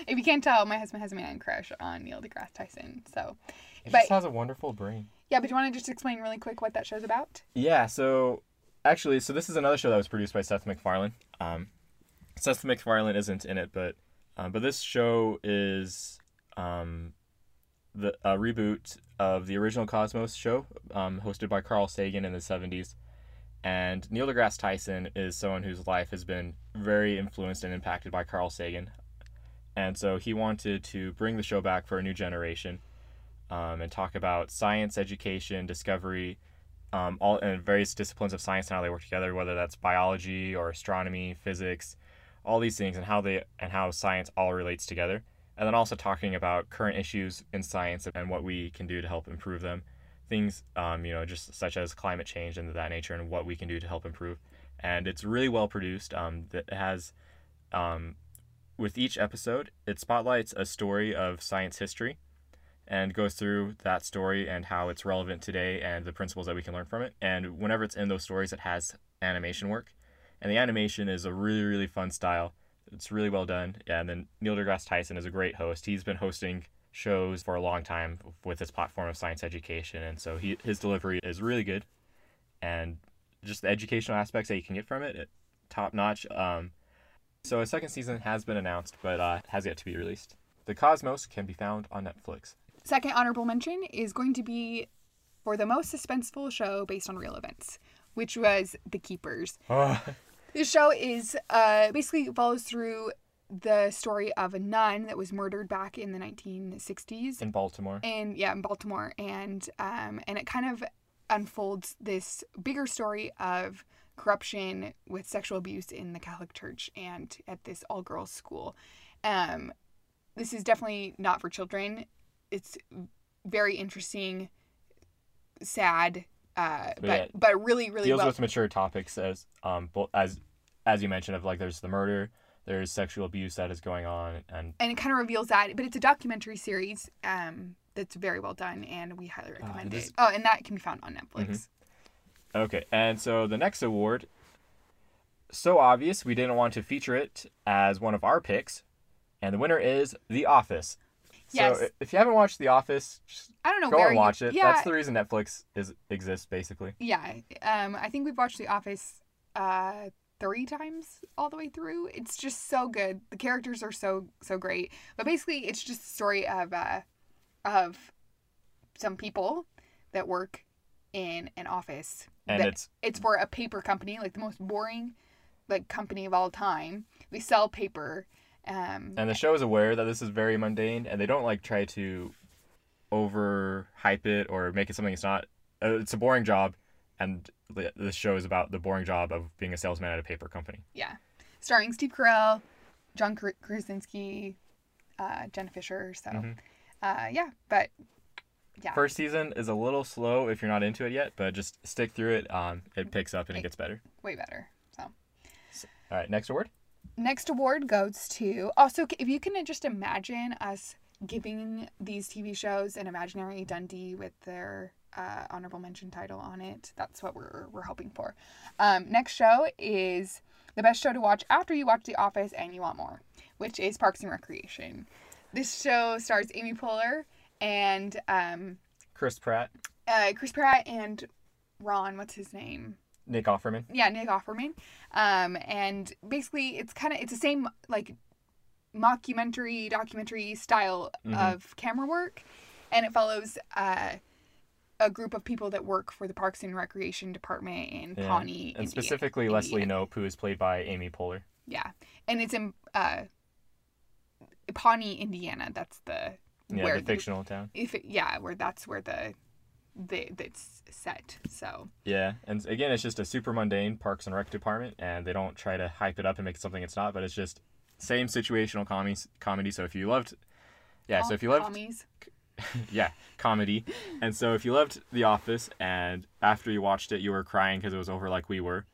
if you can't tell, my husband has a man crush on Neil deGrasse Tyson. So, He But- just has a wonderful brain. yeah, but do you want to just explain really quick what that show's about? Yeah, so actually, so this is another show that was produced by Seth MacFarlane. Um, Seth MacFarlane isn't in it, but um, but this show is um, the a reboot of the original Cosmos show, um, hosted by Carl Sagan in the '70s. And Neil deGrasse Tyson is someone whose life has been very influenced and impacted by Carl Sagan, and so he wanted to bring the show back for a new generation, um, and talk about science, education, discovery, um, all and various disciplines of science and how they work together, whether that's biology or astronomy, physics, all these things, and how they and how science all relates together. And then also talking about current issues in science and what we can do to help improve them. Things, um, you know, just such as climate change and that nature, and what we can do to help improve. And it's really well produced. Um, that has, um, with each episode, it spotlights a story of science history and goes through that story and how it's relevant today and the principles that we can learn from it. And whenever it's in those stories, it has animation work. And the animation is a really, really fun style. It's really well done. Yeah, and then Neil deGrasse Tyson is a great host. He's been hosting shows for a long time with his platform of science education. And so he, his delivery is really good. And just the educational aspects that you can get from it, it top notch. Um, so a second season has been announced, but uh, has yet to be released. The Cosmos can be found on Netflix. Second honorable mention is going to be for the most suspenseful show based on real events, which was The Keepers. This show is uh, basically follows through the story of a nun that was murdered back in the 1960s, in Baltimore. and yeah, in Baltimore, and um, and it kind of unfolds this bigger story of corruption with sexual abuse in the Catholic Church and at this all girls school. Um, this is definitely not for children. It's very interesting, sad, Uh, but yeah, but really really deals well. with mature topics as um bo- as as you mentioned of like there's the murder, there's sexual abuse that is going on, and and it kind of reveals that. But it's a documentary series um, that's very well done, and we highly recommend it it. is- Oh, and that can be found on Netflix. Mhm. Okay. And so the next award, so obvious we didn't want to feature it as one of our picks, and the winner is The Office. Yes. So if you haven't watched The Office, just I don't know go and you- watch it. Yeah, That's the reason Netflix is exists basically. yeah. Um, I think we've watched The Office uh, three times all the way through. It's just so good. The characters are so so great. But basically, it's just a story of uh, of some people that work in an office. And that- it's it's for a paper company, like the most boring like company of all time. They sell paper. Um, and the show is aware that this is very mundane, and they don't like try to over hype it or make it something it's not. Uh, it's a boring job, and the the show is about the boring job of being a salesman at a paper company. yeah, starring Steve Carell, John Kr- Krasinski, uh, Jenna Fischer. So, Mhm. uh, yeah, but yeah, First season is a little slow if you're not into it yet, but just stick through it. Um, it picks up and it gets better. way better. So. All right, next award. Next award goes to also if you can just imagine us giving these TV shows an imaginary Dundie with their uh, honorable mention title on it. That's what we're we're hoping for. Um, next show is the best show to watch after you watch The Office and you want more, which is Parks and Recreation. This show stars Amy Poehler and um, Chris Pratt, uh, Chris Pratt and Ron. What's his name? Nick Offerman. yeah nick offerman um and basically it's kind of it's the same like mockumentary documentary style Mhm. of camera work and it follows uh a group of people that work for the parks and recreation department in Yeah, pawnee and Indi- specifically Leslie Indiana. Knope, who is played by Amy Poehler. yeah and it's in uh pawnee indiana that's the Yeah, where the fictional town. if it, yeah where that's where the the that's set so Yeah, and again, it's just a super mundane Parks and Rec department, and they don't try to hype it up and make it something it's not. But it's just same situational comedy. Comedy. So if you loved, yeah, so if you loved, commies yeah, comedy, and so if you loved The Office, and after you watched it, you were crying because it was over like we were,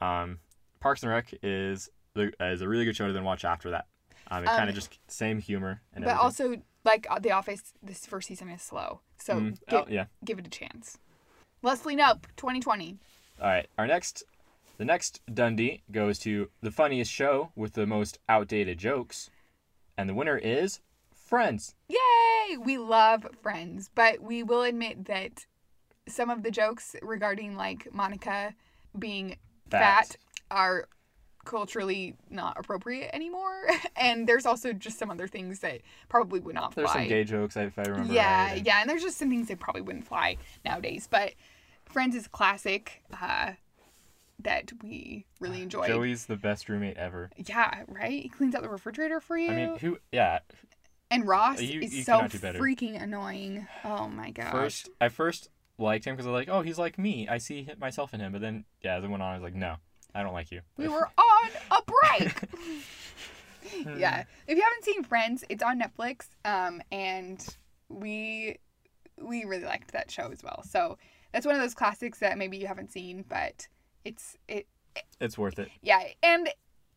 um, Parks and Rec is the is a really good show to then watch after that. Um, it Um, kind of just same humor and but everything. also like uh, the office this first season is slow so Mm, give, oh, yeah. give it a chance leslie Knope 2020 All right, our next, the next Dundie goes to the funniest show with the most outdated jokes, and the winner is Friends. yay we love friends but we will admit that some of the jokes regarding like monica being Fat. fat, are culturally not appropriate anymore and there's also just some other things that probably would not fly. There's some gay jokes if I remember yeah right. and- yeah and there's just some things that probably wouldn't fly nowadays but friends is classic uh that we really enjoy Joey's the best roommate ever. yeah right he cleans out the refrigerator for you I mean, who? Yeah. and ross You- is you so cannot do better. freaking annoying oh my gosh First, I first liked him because I was like, oh, he's like me. I see myself in him. But then, yeah, as it went on, I was like, no, I don't like you. we were on a break yeah if you haven't seen friends it's on netflix um and we we really liked that show as well so that's one of those classics that maybe you haven't seen but it's it It's worth it. yeah and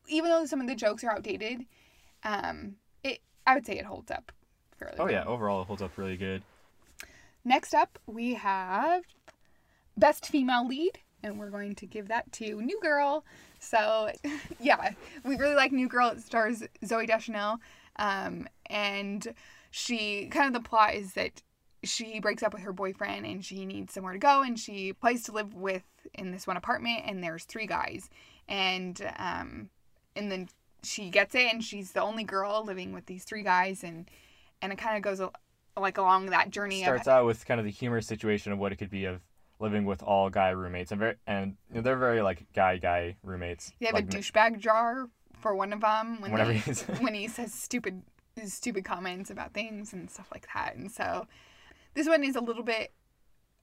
even though some of the jokes are outdated um it i would say it holds up fairly Oh yeah, overall it holds up really good. next up we have best female lead and we're going to give that to new girl. So yeah we really like new girl. It stars zooey deschanel um and she kind of the plot is that she breaks up with her boyfriend and she needs somewhere to go and she applies to live with in this one apartment and there's three guys. And um and then she gets it and she's the only girl living with these three guys and and it kind of goes like along that journey It Starts of out with kind of the humorous situation of what it could be of living with all guy roommates. And very and you know, they're very like guy guy roommates. they have like, a douchebag jar for one of them when Whenever he's- when he says stupid stupid comments about things and stuff like that. And so this one is a little bit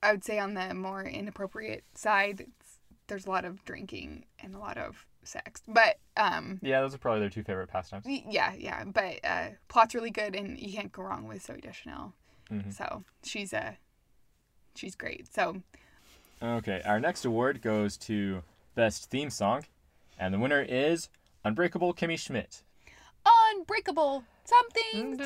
i would say on the more inappropriate side. It's, there's a lot of drinking and a lot of sex. But um Yeah, those are probably their two favorite pastimes. yeah yeah. But uh plot's really good and you can't go wrong with zooey deschanel. Mhm. so she's a she's great. So Okay, our next award goes to Best Theme Song, and the winner is Unbreakable Kimmy Schmidt. Unbreakable. Something.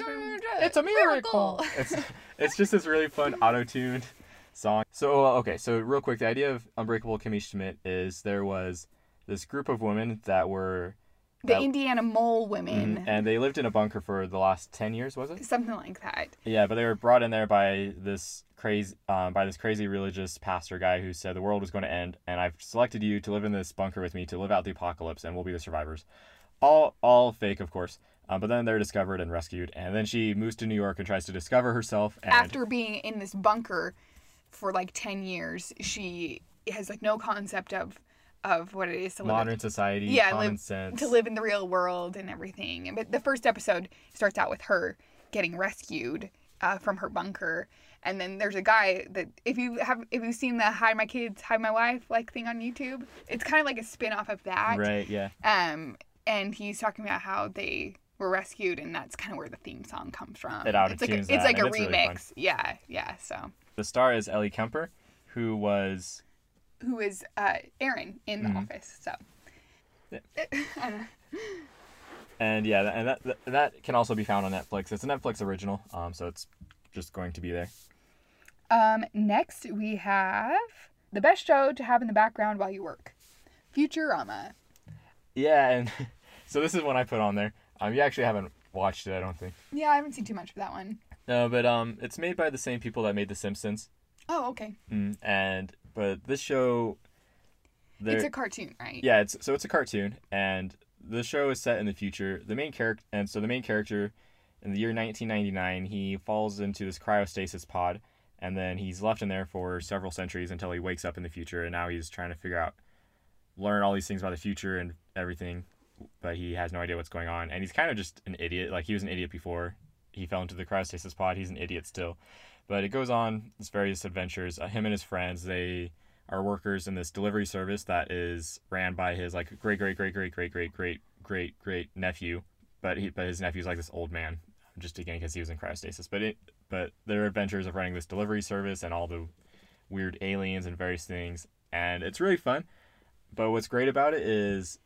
It's a miracle. it's it's just this really fun auto-tuned song. So uh, okay, so real quick, the idea of Unbreakable Kimmy Schmidt is there was this group of women that were The that- Indiana Mole Women. Mhm, and they lived in a bunker for the last 10 years was it Something like that. yeah but they were brought in there by this crazy um, by this crazy religious pastor guy who said the world was going to end and i've selected you to live in this bunker with me to live out the apocalypse and we'll be the survivors all all fake of course um, but then they're discovered and rescued and then she moves to new york and tries to discover herself and After being in this bunker for like 10 years, she has like no concept of of what it is to live modern society Yeah, common live- sense to live in the real world and everything. But the first episode starts out with her getting rescued uh, from her bunker, and then there's a guy that if you have if you've seen the "Hide My Kids, Hide My Wife" like thing on YouTube, it's kind of like a spin off of that. right yeah Um, and he's talking about how they were rescued, and that's kind of where the theme song comes from. It it's like a, it's like a it's really remix. yeah, yeah. So the star is ellie kemper who was who is uh, Erin in The Mhm. Office? So. Yeah. I don't know. and yeah and that, that that can also be found on netflix it's a netflix original um so it's just going to be there Um, next we have the best show to have in the background while you work, Futurama. Yeah, and so this is one I put on there. Um, you actually haven't watched it, I don't think. Yeah, I haven't seen too much of that one. No, but um, it's made by the same people that made The Simpsons. Oh, okay. Mm, and but this show, It's a cartoon, right? yeah, it's so it's a cartoon, and the show is set in the future. The main character, and so the main character, in the year 1999, he falls into this cryostasis pod, and then he's left in there for several centuries until he wakes up in the future, and now he's trying to figure out, learn all these things about the future and everything, but he has no idea what's going on, and he's kind of just an idiot. Like he was an idiot before he fell into the cryostasis pod. He's an idiot still, but it goes on this various adventures. Uh, him and his friends, they are workers in this delivery service that is ran by his like great great great great great great great great great nephew, but he but his nephew's like this old man, just again because he was in cryostasis. But it but their adventures of running this delivery service and all the weird aliens and various things, and it's really fun. But what's great about it is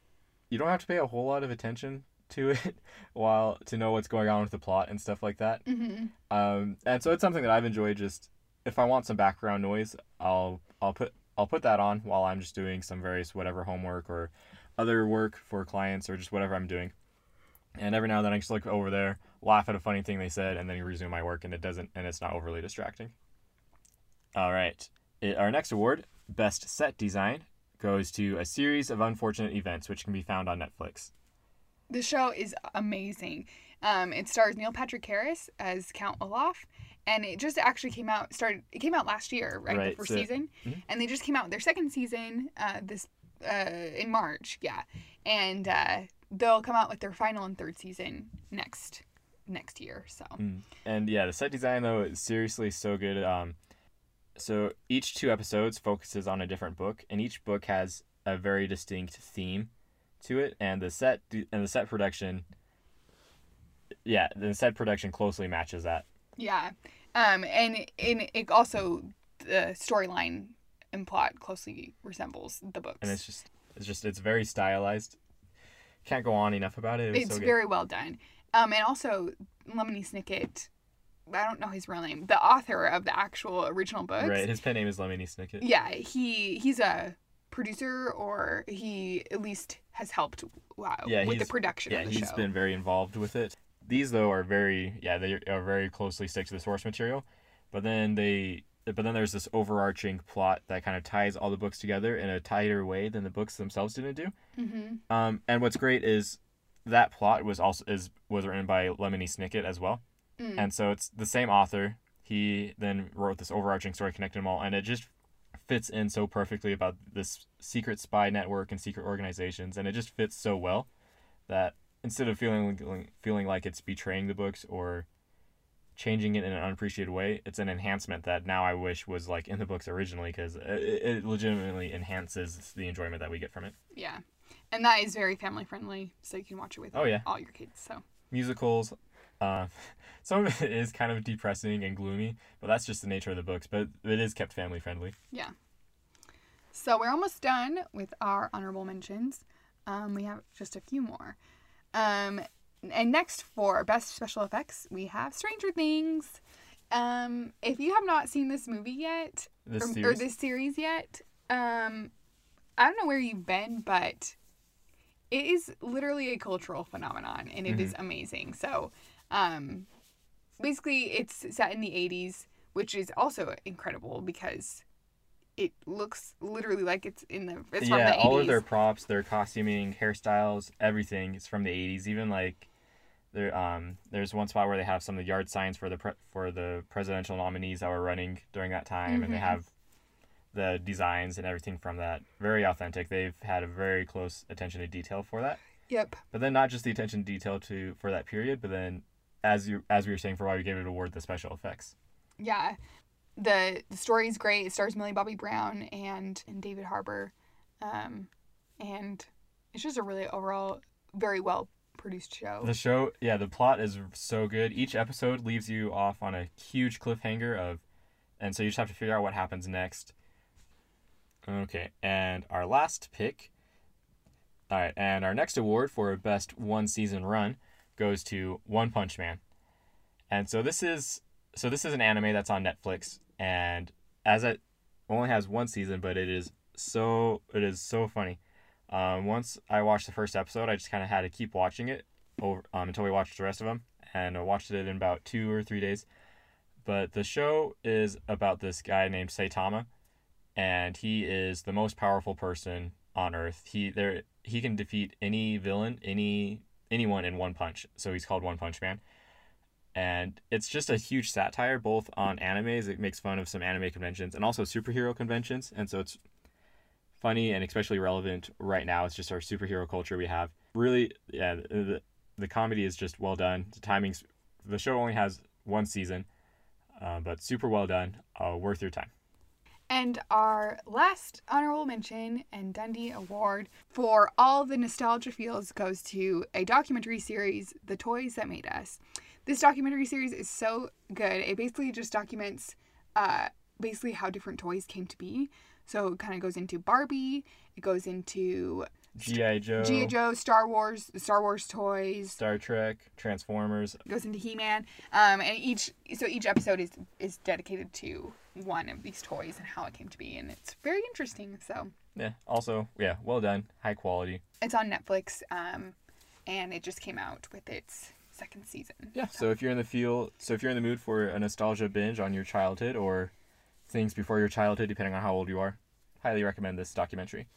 you don't have to pay a whole lot of attention to it while to know what's going on with the plot and stuff like that. Mm-hmm. Um, and so it's something that I've enjoyed. Just if I want some background noise, I'll I'll put I'll put that on while I'm just doing some various whatever homework or other work for clients or just whatever I'm doing. And every now and then I just look over there, laugh at a funny thing they said, and then resume my work, and it doesn't and it's not overly distracting. All right, It- our next award, best set design, goes to a series of unfortunate events, which can be found on Netflix. The show is amazing. Um, it stars Neil Patrick Harris as Count Olaf, and it just actually came out. Started. It came out last year, right? Right, the first so- season, Mhm. and they just came out with their second season uh, this uh, in March. Yeah, and uh, they'll come out with their final and third season next next year. So Mm. And yeah, the set design though is seriously so good. Um, so each two episodes focuses on a different book, and each book has a very distinct theme to it, and the set and the set production. Yeah, the set production closely matches that. yeah, um, and and it also the storyline and plot closely resembles the books. and it's just it's just it's very stylized. Can't go on enough about it. It it's so very well done. Um, and also Lemony Snicket. I don't know his real name. The author of the actual original book. right. His pen name is Lemony Snicket. Yeah, he he's a producer, or he at least has helped wow, Yeah, with the production Yeah, of the he's show. been very involved with it. These though are very yeah they are very closely stick to the source material, but then they but then there's this overarching plot that kind of ties all the books together in a tighter way than the books themselves didn't do. hmm Um, and what's great is that plot was also is was written by Lemony Snicket as well, Mm. and so it's the same author. He then wrote this overarching story connecting them all, and it just fits in so perfectly about this secret spy network and secret organizations, and it just fits so well that instead of feeling feeling like it's betraying the books or changing it in an unappreciated way, it's an enhancement that now I wish was like in the books originally because it, it legitimately enhances the enjoyment that we get from it. Yeah, and that is very family friendly, so you can watch it with Oh, yeah. all your kids. So musicals. Uh, some of it is kind of depressing and gloomy, but that's just the nature of the books. But it is kept family friendly. yeah. So we're almost done with our honorable mentions. Um, we have just a few more. Um, and next for best special effects, we have Stranger Things. Um, if you have not seen this movie yet, This or, or this series yet, um, I don't know where you've been, but it is literally a cultural phenomenon, and it is amazing. So, um, basically, it's set in the '80s, which is also incredible because it looks literally like it's in the it's from yeah, the 80s. all of their props, their costuming, hairstyles, everything is from the '80s. Even like, there, um, there's one spot where they have some of the yard signs for the pre- for the presidential nominees that were running during that time, and they Mhm. have the designs and everything from that. Very authentic. They've had a very close attention to detail for that. Yep. But then not just the attention to detail to for that period, but then as you as we were saying for why we gave it an award, the special effects. Yeah. The, the story is great. It stars Millie Bobby Brown and, and David Harbour. Um, and it's just a really overall very well produced show. The show, yeah, the plot is so good. Each episode leaves you off on a huge cliffhanger of, and so you just have to figure out what happens next. Okay, and our last pick. All right, and our next award for best one season run goes to One Punch Man. And so this is so this is an anime that's on Netflix, and as it only has one season, but it is so it is so funny. Um, once I watched the first episode, I just kind of had to keep watching it over um, until we watched the rest of them, and I watched it in about two or three days. But the show is about this guy named Saitama, and he is the most powerful person on Earth. He there he can defeat any villain, any anyone in one punch. So he's called One Punch Man. And it's just a huge satire both on animes. It makes fun of some anime conventions and also superhero conventions. And so it's funny and especially relevant right now. It's just our superhero culture we have. Really, yeah, the, the comedy is just well done. The timing's the show only has one season, uh, but super well done. Uh, worth your time. And our last honorable mention and Dundie Award for all the nostalgia feels goes to a documentary series, The Toys That Made Us. This documentary series is so good. It basically just documents uh, basically how different toys came to be. So it kind of goes into Barbie, it goes into G.I. Joe, G.I. Joe, Star Wars, Star Wars toys, Star Trek, Transformers. goes into He-Man, um, and each so each episode is is dedicated to one of these toys and how it came to be, and it's very interesting. So Yeah, also, yeah, well done. High quality. it's on Netflix, um, and it just came out with its second season. Yeah. So if you're in the feel, so if you're in the mood for a nostalgia binge on your childhood or things before your childhood, depending on how old you are, highly recommend this documentary.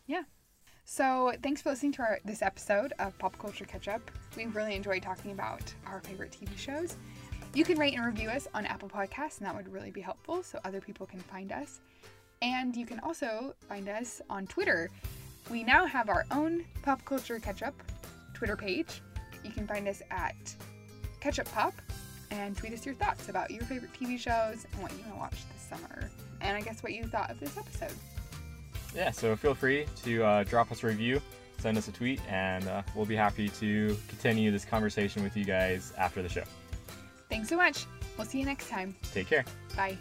So thanks for listening to our, this episode of Pop Culture Catch Up. We really enjoyed talking about our favorite TV shows. You can rate and review us on Apple Podcasts, and that would really be helpful so other people can find us. And you can also find us on Twitter. We now have our own Pop Culture Catch Up Twitter page. You can find us at Ketchup Pop and tweet us your thoughts about your favorite TV shows and what you want to watch this summer. And I guess what you thought of this episode. Yeah. So feel free to uh, drop us a review, send us a tweet, and uh, we'll be happy to continue this conversation with you guys after the show. Thanks so much. We'll see you next time. Take care. Bye.